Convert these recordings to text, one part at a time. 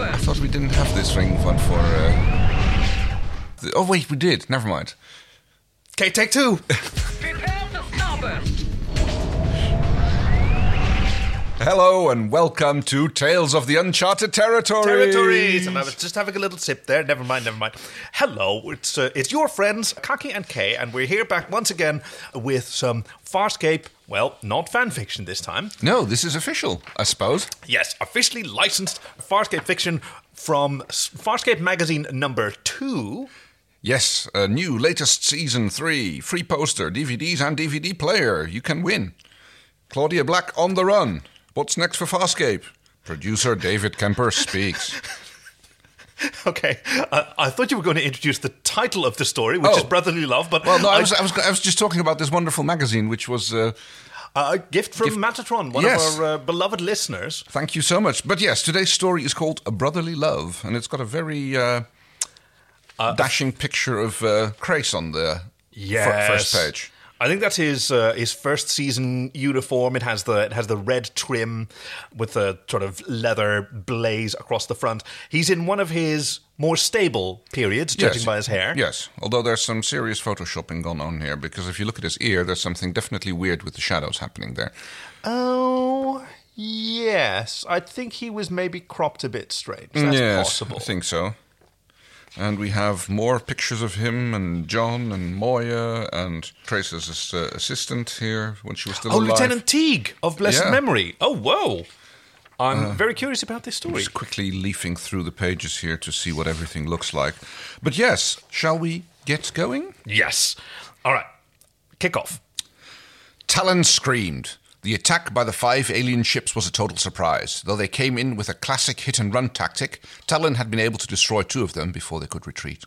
I thought we didn't have this ring one for. Uh... the- oh wait, we did. Never mind. Okay, take two. Hello and welcome to Tales of the Uncharted Territories. Territories. And I was just having a little sip there. Never mind, never mind. Hello, it's uh, it's your friends Kaki and Kay, and we're here back once again with some Farscape. Well, not fan fiction this time. No, this is official, I suppose. Yes, officially licensed Farscape fiction from Farscape magazine number two. Yes, a new latest season three, free poster, DVDs, and DVD player. You can win. Claudia Black on the run. What's next for Farscape? Producer David Kemper speaks. Okay, uh, I thought you were going to introduce the title of the story, which Oh. is Brotherly Love, but Well, no, I I- was, I was, I was just talking about this wonderful magazine, which was. Uh, a gift from Matatron, one Yes. of our uh, beloved listeners. thank you so much. But yes, today's story is called A Brotherly Love, and it's got a very uh, dashing picture of uh, Crace on the fir- first page. I think that's his uh, his first season uniform. It has the it has the red trim with the sort of leather blaze across the front. He's in one of his more stable periods, judging by his hair. Yes, although there's some serious photoshopping going on here because if you look at his ear, there's something definitely weird with the shadows happening there. Oh yes, I think he was maybe cropped a bit strange. That's yes, possible. I think so. And we have more pictures of him and John and Moya and Crace's uh, assistant here when she was still Oh, alive. Lieutenant Teeg of blessed Yeah. Uh, memory. Oh, whoa. I'm very curious about this story. Just quickly leafing through the pages here to see what everything looks like. But yes, shall we get going? Yes. All right. Kick off. Talon screamed. The attack by the five alien ships was a total surprise. Though they came in with a classic hit and run tactic, Talon had been able to destroy two of them before they could retreat.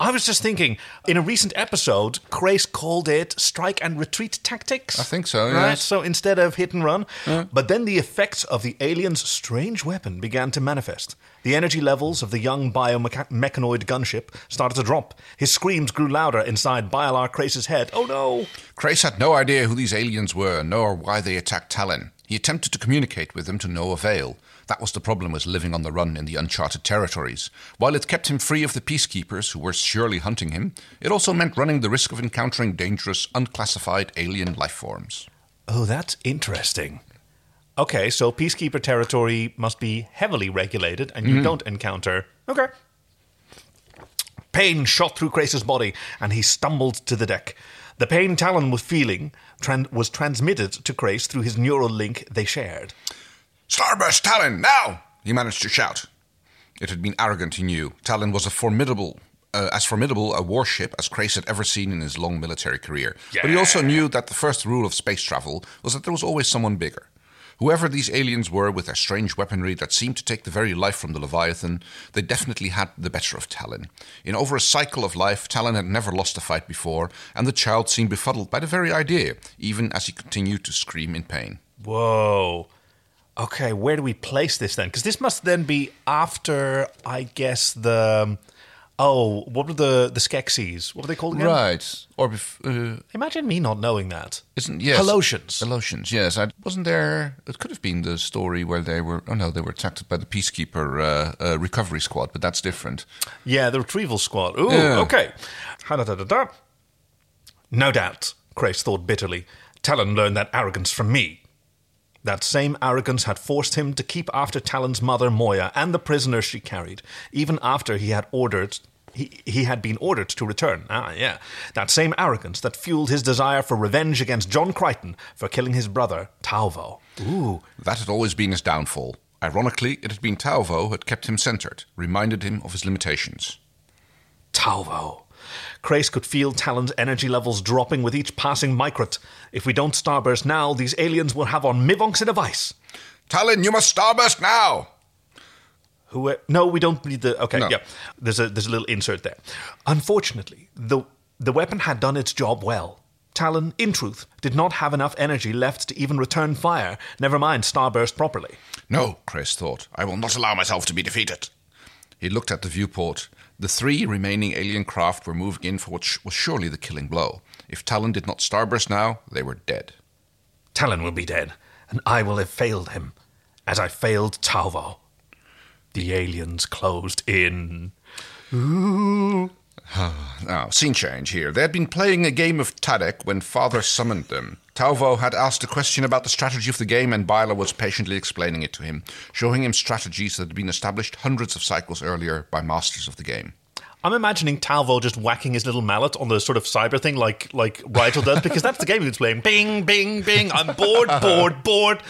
I was just thinking, in a recent episode, Crace called it strike and retreat tactics. I think so, Right, yes. so instead of hit and run. But then the effects of the alien's strange weapon began to manifest. The energy levels of the young biomechanoid gunship started to drop. His screams grew louder inside Bialar Crace's head. Oh no! Crace had no idea who these aliens were, nor why they attacked Talon. He attempted to communicate with them to no avail. That was the problem with living on the run in the uncharted territories. While it kept him free of the peacekeepers who were surely hunting him, it also meant running the risk of encountering dangerous, unclassified alien life forms. Oh, that's interesting. Okay, so Peacekeeper territory must be heavily regulated, and you mm-hmm. don't encounter. Okay. Pain shot through Crace's body, and he stumbled to the deck. The pain Talon was feeling tran- was transmitted to Crace through his neural link they shared. Starburst Talon, now! He managed to shout. It had been arrogant, he knew. Talon was a formidable, uh, as formidable a warship as Crace had ever seen in his long military career. But he also knew that the first rule of space travel was that there was always someone bigger. Whoever these aliens were with their strange weaponry that seemed to take the very life from the Leviathan, they definitely had the better of Talon. In over a cycle of life, Talon had never lost a fight before, and the child seemed befuddled by the very idea, even as he continued to scream in pain. Whoa. Okay, where do we place this then? Because this must then be after, I guess, the. Oh, what were the the Skeksis? What were they called again? Right. Or bef- uh, Imagine me not knowing that. Isn't yes, Halosians. Halosians, yes. I, wasn't there? It could have been the story where they were. Oh no, they were attacked by the peacekeeper uh, uh, recovery squad, but that's different. Yeah, the retrieval squad. Ooh, Yeah. okay. Ha-da-da-da-da. No doubt, Crace thought bitterly. Talon learned that arrogance from me. That same arrogance had forced him to keep after Talon's mother, Moya, and the prisoner she carried, even after he had ordered. He, he had been ordered to return. Ah, yeah. That same arrogance that fueled his desire for revenge against John Crichton for killing his brother, Tauvo. Ooh. That had always been his downfall. Ironically, it had been Tauvo who had kept him centered, reminded him of his limitations. Tauvo. Crace could feel Talon's energy levels dropping with each passing microt. If we don't starburst now, these aliens will have on Mivonks in a vice. Talon, you must starburst now! Who? Uh, no, we don't need the. Okay, No. yeah. There's a there's a little insert there. Unfortunately, the the weapon had done its job well. Talon, in truth, did not have enough energy left to even return fire. Never mind starburst properly. No, Crace thought. I will not allow myself to be defeated. He looked at the viewport. The three remaining alien craft were moving in for what sh- was surely the killing blow. If Talon did not starburst now, they were dead. Talon will be dead, and I will have failed him, as I failed Tauvo. The aliens closed in. Ooh. Ah, now, scene change here. They had been playing a game of Tadek when Father summoned them. Tauvo had asked a question about the strategy of the game, and Bialar was patiently explaining it to him, showing him strategies that had been established hundreds of cycles earlier by masters of the game. I'm imagining Tauvo just whacking his little mallet on the sort of cyber thing like like Rygel does, because that's the game he's playing. Bing, bing, bing. I'm bored, bored, bored.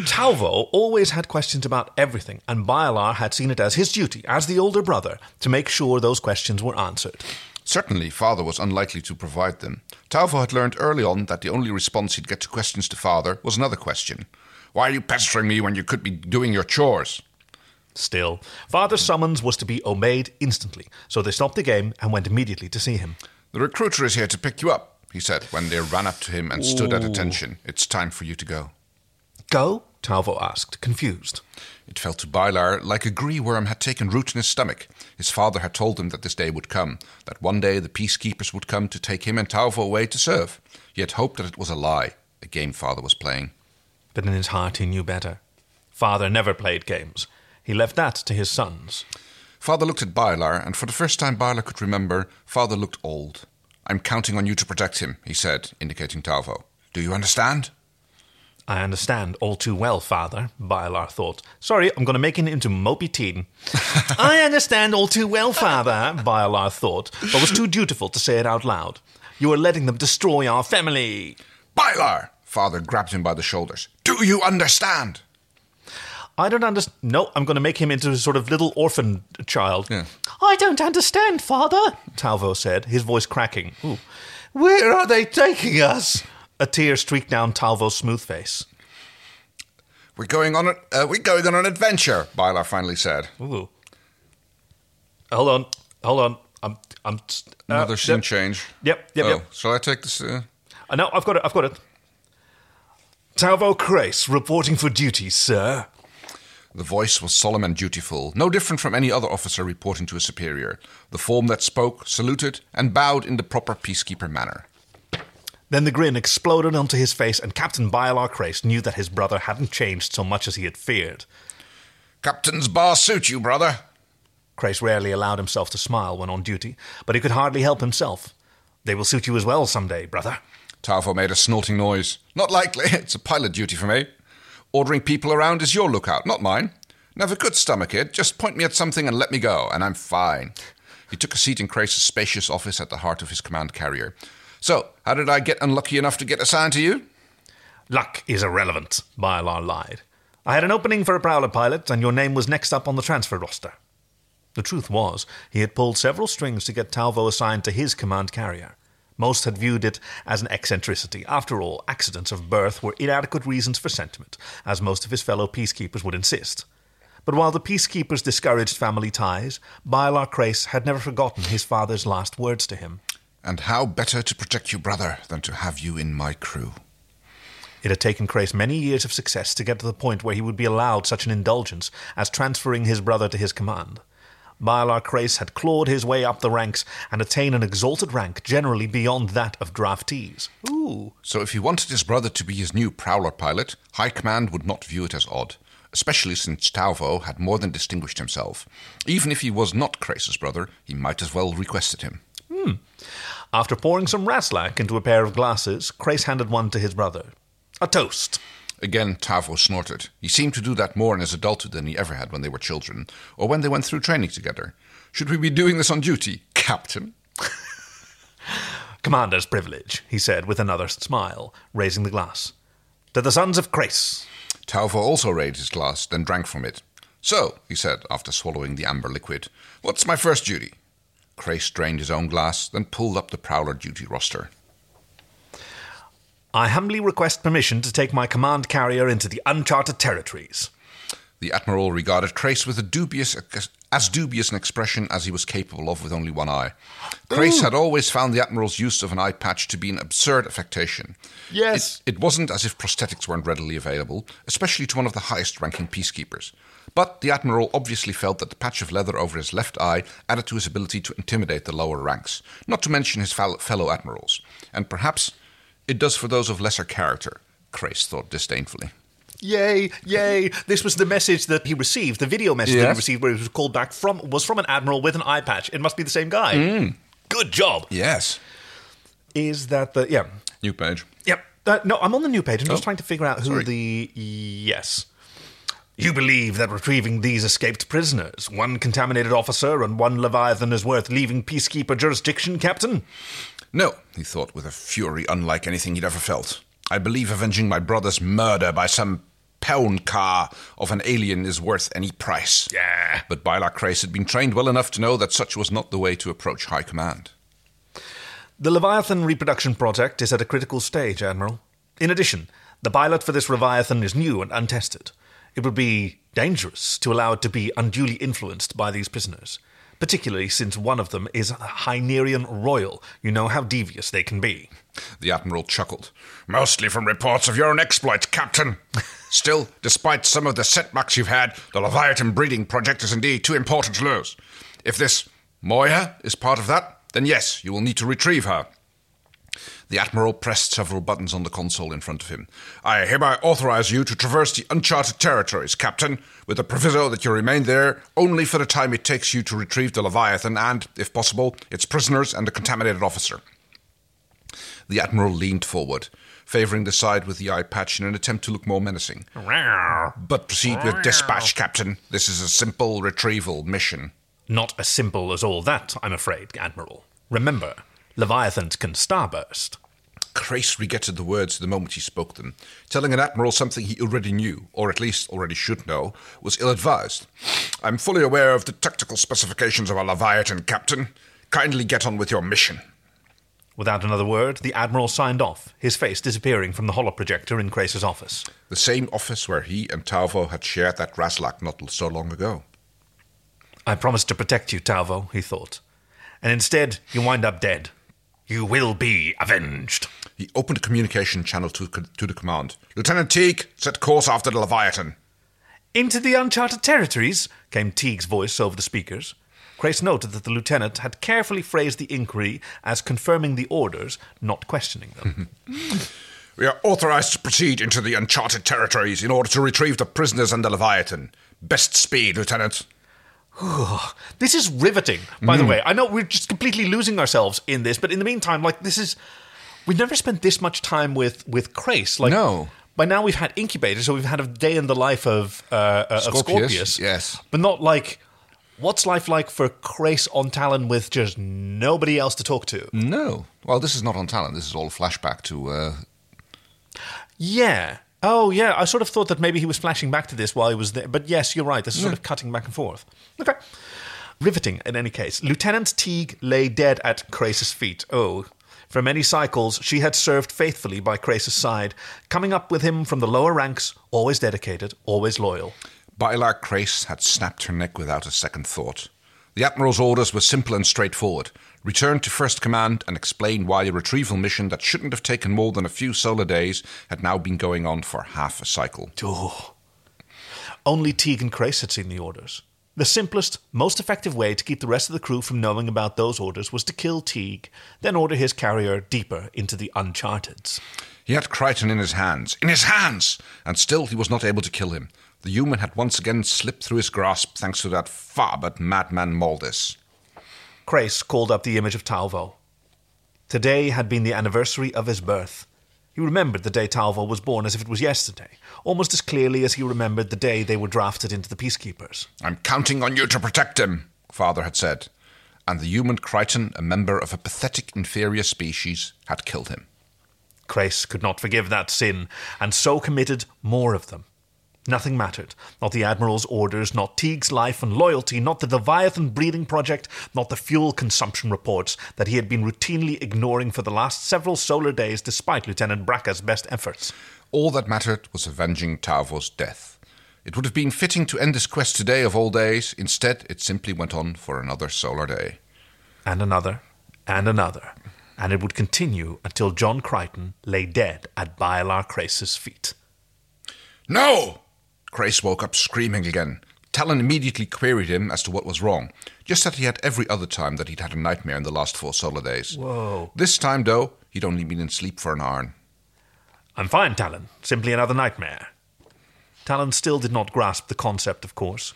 Tauvo always had questions about everything, and Bialar had seen it as his duty, as the older brother, to make sure those questions were answered. Certainly, Father was unlikely to provide them. Tauvo had learned early on that the only response he'd get to questions to Father was another question Why are you pestering me when you could be doing your chores? Still, Father's summons was to be obeyed instantly, so they stopped the game and went immediately to see him. The recruiter is here to pick you up, he said when they ran up to him and stood at attention. It's time for you to go. Go? Tauvo asked, confused. It felt to Bialar like a gree worm had taken root in his stomach. His father had told him that this day would come, that one day the peacekeepers would come to take him and Tauvo away to serve. He had hoped that it was a lie, a game father was playing. But in his heart he knew better. Father never played games. He left that to his sons. Father looked at Bialar, and for the first time Bialar could remember, Father looked old. I'm counting on you to protect him, he said, indicating Tauvo. Do you understand? I understand all too well, father, Bialar thought. Sorry, I'm going to make it into mopey teen. I understand all too well, father, Bialar thought, but was too dutiful to say it out loud. You are letting them destroy our family. Bialar! Father grabbed him by the shoulders. Do you understand? I don't understand. No, I'm going to make him into a sort of little orphan child. Yeah. I don't understand, father, Tauvo said, his voice cracking. Ooh. Where are they taking us? A tear streaked down Tauvo's smooth face. We're going on a, uh, we're going on an adventure, Bialar finally said. Ooh. Hold on. Hold on. I'm. I'm. Uh, Another scene yep. change. Yep. Yep. oh, Yep. shall I take this? Uh... Uh, no, I've got it. I've got it. Tauvo Crace reporting for duty, sir. The voice was solemn and dutiful, no different from any other officer reporting to a superior. The form that spoke saluted and bowed in the proper peacekeeper manner. Then the grin exploded onto his face, and Captain Bialar Crace knew that his brother hadn't changed so much as he had feared. Captain's bar suit you, brother. Crace rarely allowed himself to smile when on duty, but he could hardly help himself. They will suit you as well some day, brother. Tauvo made a snorting noise. Not likely. It's a pilot duty for me. Ordering people around is your lookout, not mine. Never could stomach it. Just point me at something and let me go, and I'm fine. He took a seat in Crace's spacious office at the heart of his command carrier. So, how did I get unlucky enough to get assigned to you? Luck is irrelevant, Bialar lied. I had an opening for a Prowler pilot, and your name was next up on the transfer roster. The truth was, he had pulled several strings to get Tauvo assigned to his command carrier. Most had viewed it as an eccentricity. After all, accidents of birth were inadequate reasons for sentiment, as most of his fellow peacekeepers would insist. But while the peacekeepers discouraged family ties, Bialar Crace had never forgotten his father's last words to him. And how better to protect your brother, than to have you in my crew? It had taken Crace many years of success to get to the point where he would be allowed such an indulgence as transferring his brother to his command. Bialar Crace had clawed his way up the ranks and attained an exalted rank generally beyond that of draftees. Ooh. So if he wanted his brother to be his new Prowler pilot, High Command would not view it as odd, especially since Tauvo had more than distinguished himself. Even if he was not Crace's brother, he might as well requested him. Hmm. After pouring some Raslak into a pair of glasses, Crace handed one to his brother. A toast. Again, Tauvo snorted. He seemed to do that more in his adulthood than he ever had when they were children, or when they went through training together. Should we be doing this on duty, Captain? Commander's privilege, he said with another smile, raising the glass. To the sons of Crace. Tauvo also raised his glass, then drank from it. So, he said, after swallowing the amber liquid, what's my first duty? Crace drained his own glass, then pulled up the Prowler duty roster. I humbly request permission to take my command carrier into the uncharted territories. The Admiral regarded Crace with a dubious, as dubious an expression as he was capable of with only one eye. Crace had always found the Admiral's use of an eye patch to be an absurd affectation. Yes. It, it wasn't as if prosthetics weren't readily available, especially to one of the highest ranking peacekeepers. But the Admiral obviously felt that the patch of leather over his left eye added to his ability to intimidate the lower ranks, not to mention his fellow Admirals. And perhaps it does for those of lesser character, Crace thought disdainfully. Yay, yay. This was the message that he received, the video message that he received where he was called back from was from an admiral with an eye patch. It must be the same guy. Hmm. Good job. Yes. Is that the yeah. New page. Yep. Uh, no, I'm on the new page. I'm just Oh, trying to figure out who sorry. the yes. You believe that retrieving these escaped prisoners, one contaminated officer and one Leviathan, is worth leaving peacekeeper jurisdiction, Captain? No, he thought with a fury unlike anything he'd ever felt. I believe avenging my brother's murder by some pound car of an alien is worth any price. Yeah. But Bialar Crace had been trained well enough to know that such was not the way to approach High Command. The Leviathan reproduction project is at a critical stage, Admiral. In addition, the pilot for this Leviathan is new and untested. It would be dangerous to allow it to be unduly influenced by these prisoners, particularly since one of them is a Hynerian royal. You know how devious they can be. The Admiral chuckled. Mostly from reports of your own exploits, Captain. Still, despite some of the setbacks you've had, the Leviathan breeding project is indeed too important to lose. If this Moya is part of that, then yes, you will need to retrieve her. The Admiral pressed several buttons on the console in front of him. I hereby authorize you to traverse the uncharted territories, Captain, with the proviso that you remain there only for the time it takes you to retrieve the Leviathan and, if possible, its prisoners and the contaminated officer. The Admiral leaned forward, favoring the side with the eye patch in an attempt to look more menacing. But proceed with dispatch, Captain. This is a simple retrieval mission. Not as simple as all that, I'm afraid, Admiral. Remember, Leviathans can starburst. Crace regretted the words the moment he spoke them. Telling an admiral something he already knew, or at least already should know, was ill advised. I'm fully aware of the tactical specifications of a Leviathan, Captain. Kindly get on with your mission. Without another word, the Admiral signed off, his face disappearing from the holoprojector in Crace's office. The same office where he and Tauvo had shared that Raslak not so long ago. I promised to protect you, Tauvo, he thought. And instead, you wind up dead. You will be avenged. He opened a communication channel to, to the command. Lieutenant Teeg, set course after the Leviathan. Into the uncharted territories, came Teeg's voice over the speakers. Crace noted that the lieutenant had carefully phrased the inquiry as confirming the orders, not questioning them. We are authorized to proceed into the uncharted territories in order to retrieve the prisoners and the Leviathan. Best speed, Lieutenant. This is riveting, by the way. I know we're just completely losing ourselves in this, but in the meantime, like this is we've never spent this much time with with Crace. Like No. By now we've had Incubator, so we've had a day in the life of uh, uh, of Scorpius, Scorpius. yes. But not like what's life like for Crace on Talon with just nobody else to talk to? No. Well, this is not on talent. This is all a flashback to. Uh, Yeah. Oh, yeah. I sort of thought that maybe he was flashing back to this while he was there. But yes, you're right. This is sort of cutting back and forth. Okay. Riveting, in any case. Lieutenant Teeg lay dead at Crace's feet. Oh. For many cycles, she had served faithfully by Crace's side, coming up with him from the lower ranks, always dedicated, always loyal. Bialar Crace had snapped her neck without a second thought. The Admiral's orders were simple and straightforward return to First Command and explain why a retrieval mission that shouldn't have taken more than a few solar days had now been going on for half a cycle. Oh. Only Teeg and Crace had seen the orders. The simplest, most effective way to keep the rest of the crew from knowing about those orders was to kill Teeg, then order his carrier deeper into the Uncharteds. He had Crichton in his hands. In his hands! And still he was not able to kill him. The human had once again slipped through his grasp thanks to that farbot madman Maldis. Crace called up the image of Tauvo. Today had been the anniversary of his birth. He remembered the day Tauvo was born as if it was yesterday, almost as clearly as he remembered the day they were drafted into the Peacekeepers. I'm counting on you to protect him, Father had said. And the human Crichton, a member of a pathetic inferior species, had killed him. Crace could not forgive that sin, and so committed more of them. Nothing mattered. Not the Admiral's orders, not Teeg's life and loyalty, not the Leviathan breeding project, not the fuel consumption reports that he had been routinely ignoring for the last several solar days despite Lieutenant Braca's best efforts. All that mattered was avenging Tauvo's death. It would have been fitting to end this quest today of all days. Instead, it simply went on for another solar day. And another, and another, and it would continue until John Crichton lay dead at Bialar Crace's feet. No! Crace woke up screaming again. Talon immediately queried him as to what was wrong, just as he had every other time that he'd had a nightmare in the last four solar days. Whoa. This time, though, he'd only been in sleep for an hour. I'm fine, Talon. Simply another nightmare. Talon still did not grasp the concept, of course.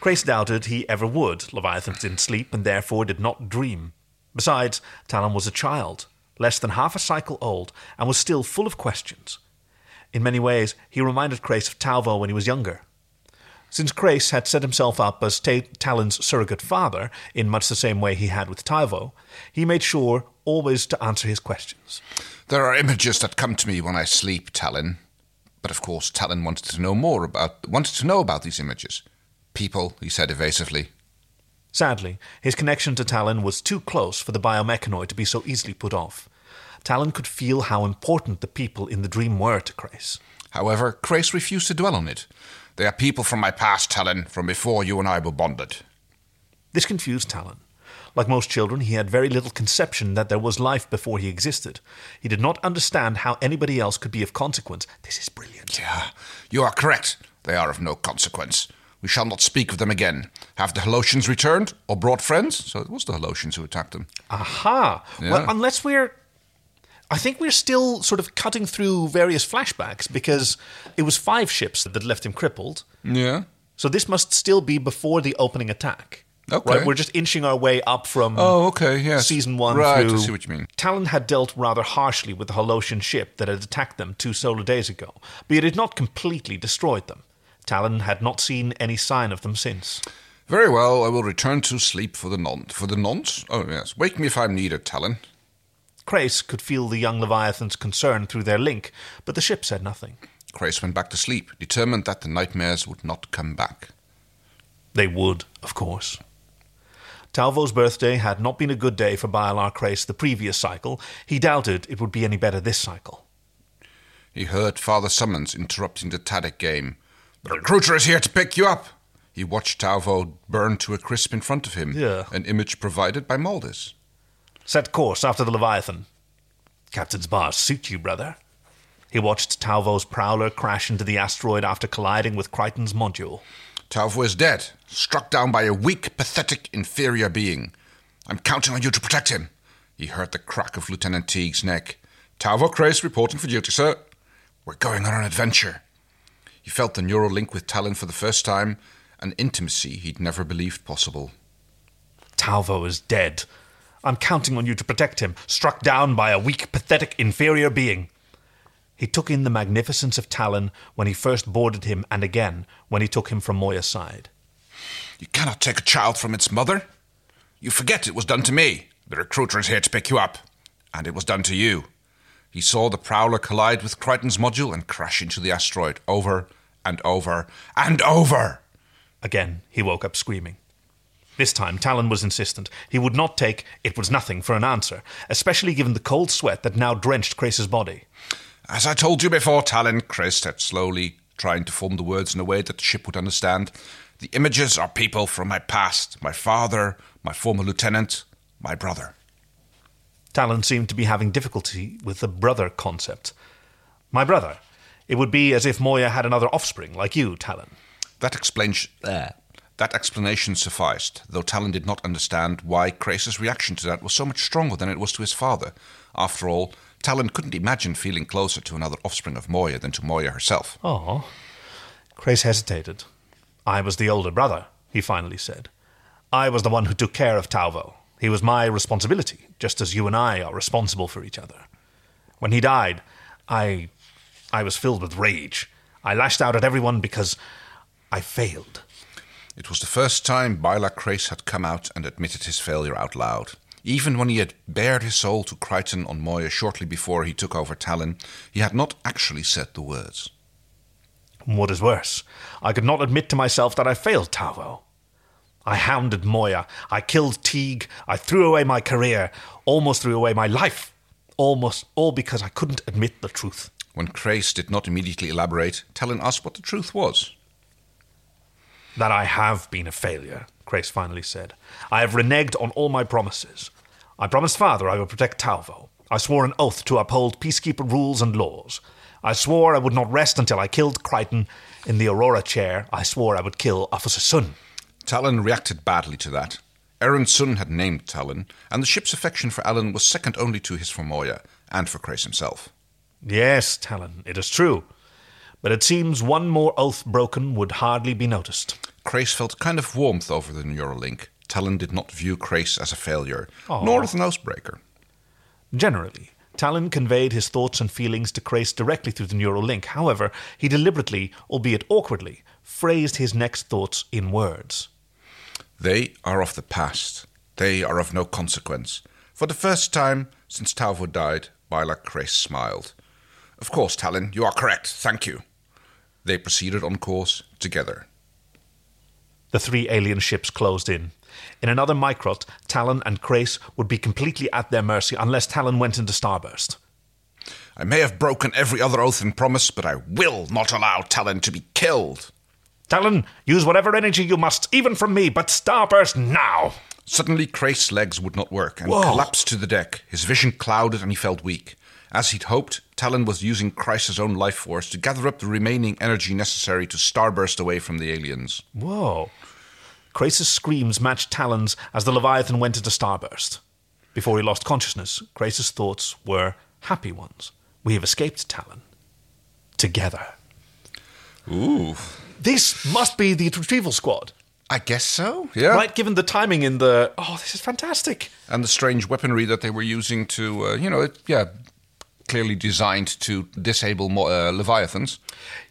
Crace doubted he ever would. Leviathans didn't sleep and therefore did not dream. Besides, Talon was a child, less than half a cycle old, and was still full of questions. In many ways, he reminded Crace of Tauvo when he was younger. Since Crace had set himself up as Ta- Talon's surrogate father, in much the same way he had with Tauvo, he made sure always to answer his questions. There are images that come to me when I sleep, Talon. But of course, Talon wanted to know more about wanted to know about these images. People, he said evasively. Sadly, his connection to Talon was too close for the biomechanoid to be so easily put off. Talon could feel how important the people in the dream were to Crace. However, Crace refused to dwell on it. They are people from my past, Talon, from before you and I were bonded. This confused Talon. Like most children, he had very little conception that there was life before he existed. He did not understand how anybody else could be of consequence. This is brilliant. Yeah, you are correct. They are of no consequence. We shall not speak of them again. Have the Holosians returned or brought friends? So it was the Holosians who attacked them. Aha! Yeah. Well, unless we're. I think we're still sort of cutting through various flashbacks because it was five ships that left him crippled. Yeah. So this must still be before the opening attack. Okay. Right? We're just inching our way up from Oh, okay, yes. season one Right, through. I see what you mean. Talon had dealt rather harshly with the Holosian ship that had attacked them two solar days ago, but it had not completely destroyed them. Talon had not seen any sign of them since. Very well, I will return to sleep for the non for the nonce. Oh yes. Wake me if I'm needed, Talon. Crace could feel the young Leviathan's concern through their link, but the ship said nothing. Crace went back to sleep, determined that the nightmares would not come back. They would, of course. Tauvo's birthday had not been a good day for Bialar Crace the previous cycle. He doubted it would be any better this cycle. He heard Father Summons interrupting the Tadek game. The recruiter is here to pick you up. He watched Tauvo burn to a crisp in front of him, Yeah. an image provided by Maldis. Set course after the Leviathan. Captain's bars suit you, brother. He watched Tauvo's prowler crash into the asteroid after colliding with Crichton's module. Tauvo is dead, struck down by a weak, pathetic, inferior being. I'm counting on you to protect him. He heard the crack of Lieutenant Teeg's neck. Tauvo Crace reporting for duty, sir. We're going on an adventure. He felt the neural link with Talon for the first time, an intimacy he'd never believed possible. Tauvo is dead. I'm counting on you to protect him, struck down by a weak, pathetic, inferior being. He took in the magnificence of Talon when he first boarded him, and again when he took him from Moya's side. You cannot take a child from its mother. You forget it was done to me. The recruiter is here to pick you up. And it was done to you. He saw the Prowler collide with Crichton's module and crash into the asteroid over and over and over. Again, he woke up screaming. This time, Talon was insistent. He would not take it was nothing for an answer, especially given the cold sweat that now drenched Crace's body. As I told you before, Talon, Crace said slowly, trying to form the words in a way that the ship would understand. The images are people from my past my father, my former lieutenant, my brother. Talon seemed to be having difficulty with the brother concept. My brother. It would be as if Moya had another offspring, like you, Talon. That explains. Uh, that explanation sufficed, though Talon did not understand why Crace's reaction to that was so much stronger than it was to his father. After all, Talon couldn't imagine feeling closer to another offspring of Moya than to Moya herself. Oh. Crace hesitated. I was the older brother, he finally said. I was the one who took care of Tauvo. He was my responsibility, just as you and I are responsible for each other. When he died, I. I was filled with rage. I lashed out at everyone because I failed. It was the first time Bialar Crace had come out and admitted his failure out loud. Even when he had bared his soul to Crichton on Moya shortly before he took over Talon, he had not actually said the words. What is worse, I could not admit to myself that I failed Tauvo. I hounded Moya, I killed Teeg, I threw away my career, almost threw away my life. Almost all because I couldn't admit the truth. When Crace did not immediately elaborate, Talon asked what the truth was. That I have been a failure, Crace finally said. I have reneged on all my promises. I promised Father I would protect Tauvo. I swore an oath to uphold peacekeeper rules and laws. I swore I would not rest until I killed Crichton. In the Aurora chair, I swore I would kill Officer Sun. Talon reacted badly to that. Aeryn Sun had named Talon, and the ship's affection for Alan was second only to his for Moya and for Crace himself. Yes, Talon, it is true. But it seems one more oath broken would hardly be noticed. Crace felt kind of warmth over the Neuralink. Talon did not view Crace as a failure, Aw. nor as an oathbreaker. Generally, Talon conveyed his thoughts and feelings to Crace directly through the neural link. However, he deliberately, albeit awkwardly, phrased his next thoughts in words. They are of the past. They are of no consequence. For the first time since Tauvo died, Bialar Crace smiled. Of course, Talon, you are correct. Thank you. They proceeded on course together. The three alien ships closed in. In another microt, Talon and Crace would be completely at their mercy unless Talon went into starburst. I may have broken every other oath and promise, but I will not allow Talon to be killed. Talon, use whatever energy you must, even from me, but starburst now! Suddenly, Crace's legs would not work and Whoa. collapsed to the deck. His vision clouded and he felt weak. As he'd hoped, Talon was using Crace's own life force to gather up the remaining energy necessary to starburst away from the aliens. Whoa. Crace's screams matched Talon's as the Leviathan went into starburst. Before he lost consciousness, Crace's thoughts were happy ones. We have escaped Talon. Together. Ooh. This must be the retrieval squad. I guess so, yeah. Right, given the timing in the. Oh, this is fantastic. And the strange weaponry that they were using to, uh, you know, it, yeah, clearly designed to disable mo- uh, Leviathans.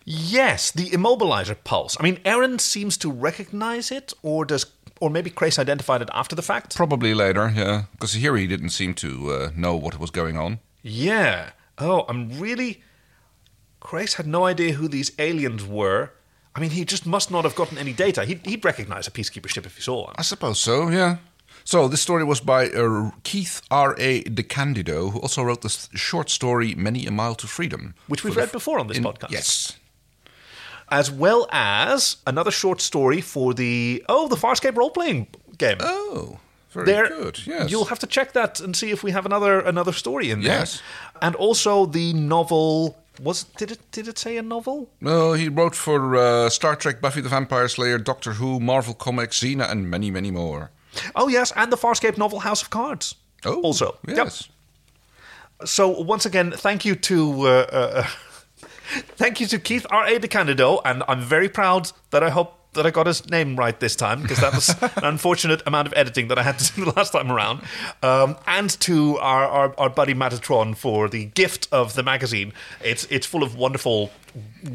Yes, the immobilizer pulse. I mean, Aeryn seems to recognize it, or does, or maybe Crace identified it after the fact. Probably later, yeah. Because here he didn't seem to uh, know what was going on. Yeah. Oh, I'm really. Crace had no idea who these aliens were. I mean, he just must not have gotten any data. He'd, he'd recognize a peacekeeper ship if he saw one. I suppose so, yeah. So this story was by uh, Keith R. A. DeCandido, who also wrote this short story "Many a Mile to Freedom," Which we've the read before on this in- podcast. Yes, As well as another short story for the. Oh, the Farscape role playing game. Oh, very there, good. Yes, You'll have to check that and see if we have another another story in there. Yes. And also the novel. Was did it did it say a novel? No, he wrote for uh, Star Trek, Buffy the Vampire Slayer, Doctor Who, Marvel Comics, Xena, and many, many more. Oh yes, and the Farscape novel House of Cards. Oh, also Yep. yes. So once again, thank you to uh, uh, thank you to Keith R. A. DeCandido, and I'm very proud that I hope that I got his name right this time because that was an unfortunate amount of editing that I had to do the last time around. Um, and to our, our, our buddy Matatron for the gift of the magazine. It's it's full of wonderful.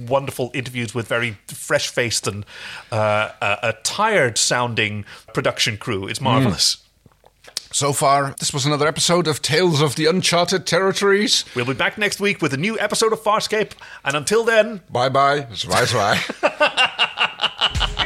Wonderful interviews with very fresh faced and uh, a, a tired sounding production crew. It's marvelous. So far, this was another episode of Tales of the Uncharted Territories. We'll be back next week with a new episode of Farscape, and until then, Bye bye. Zwaai zwaai.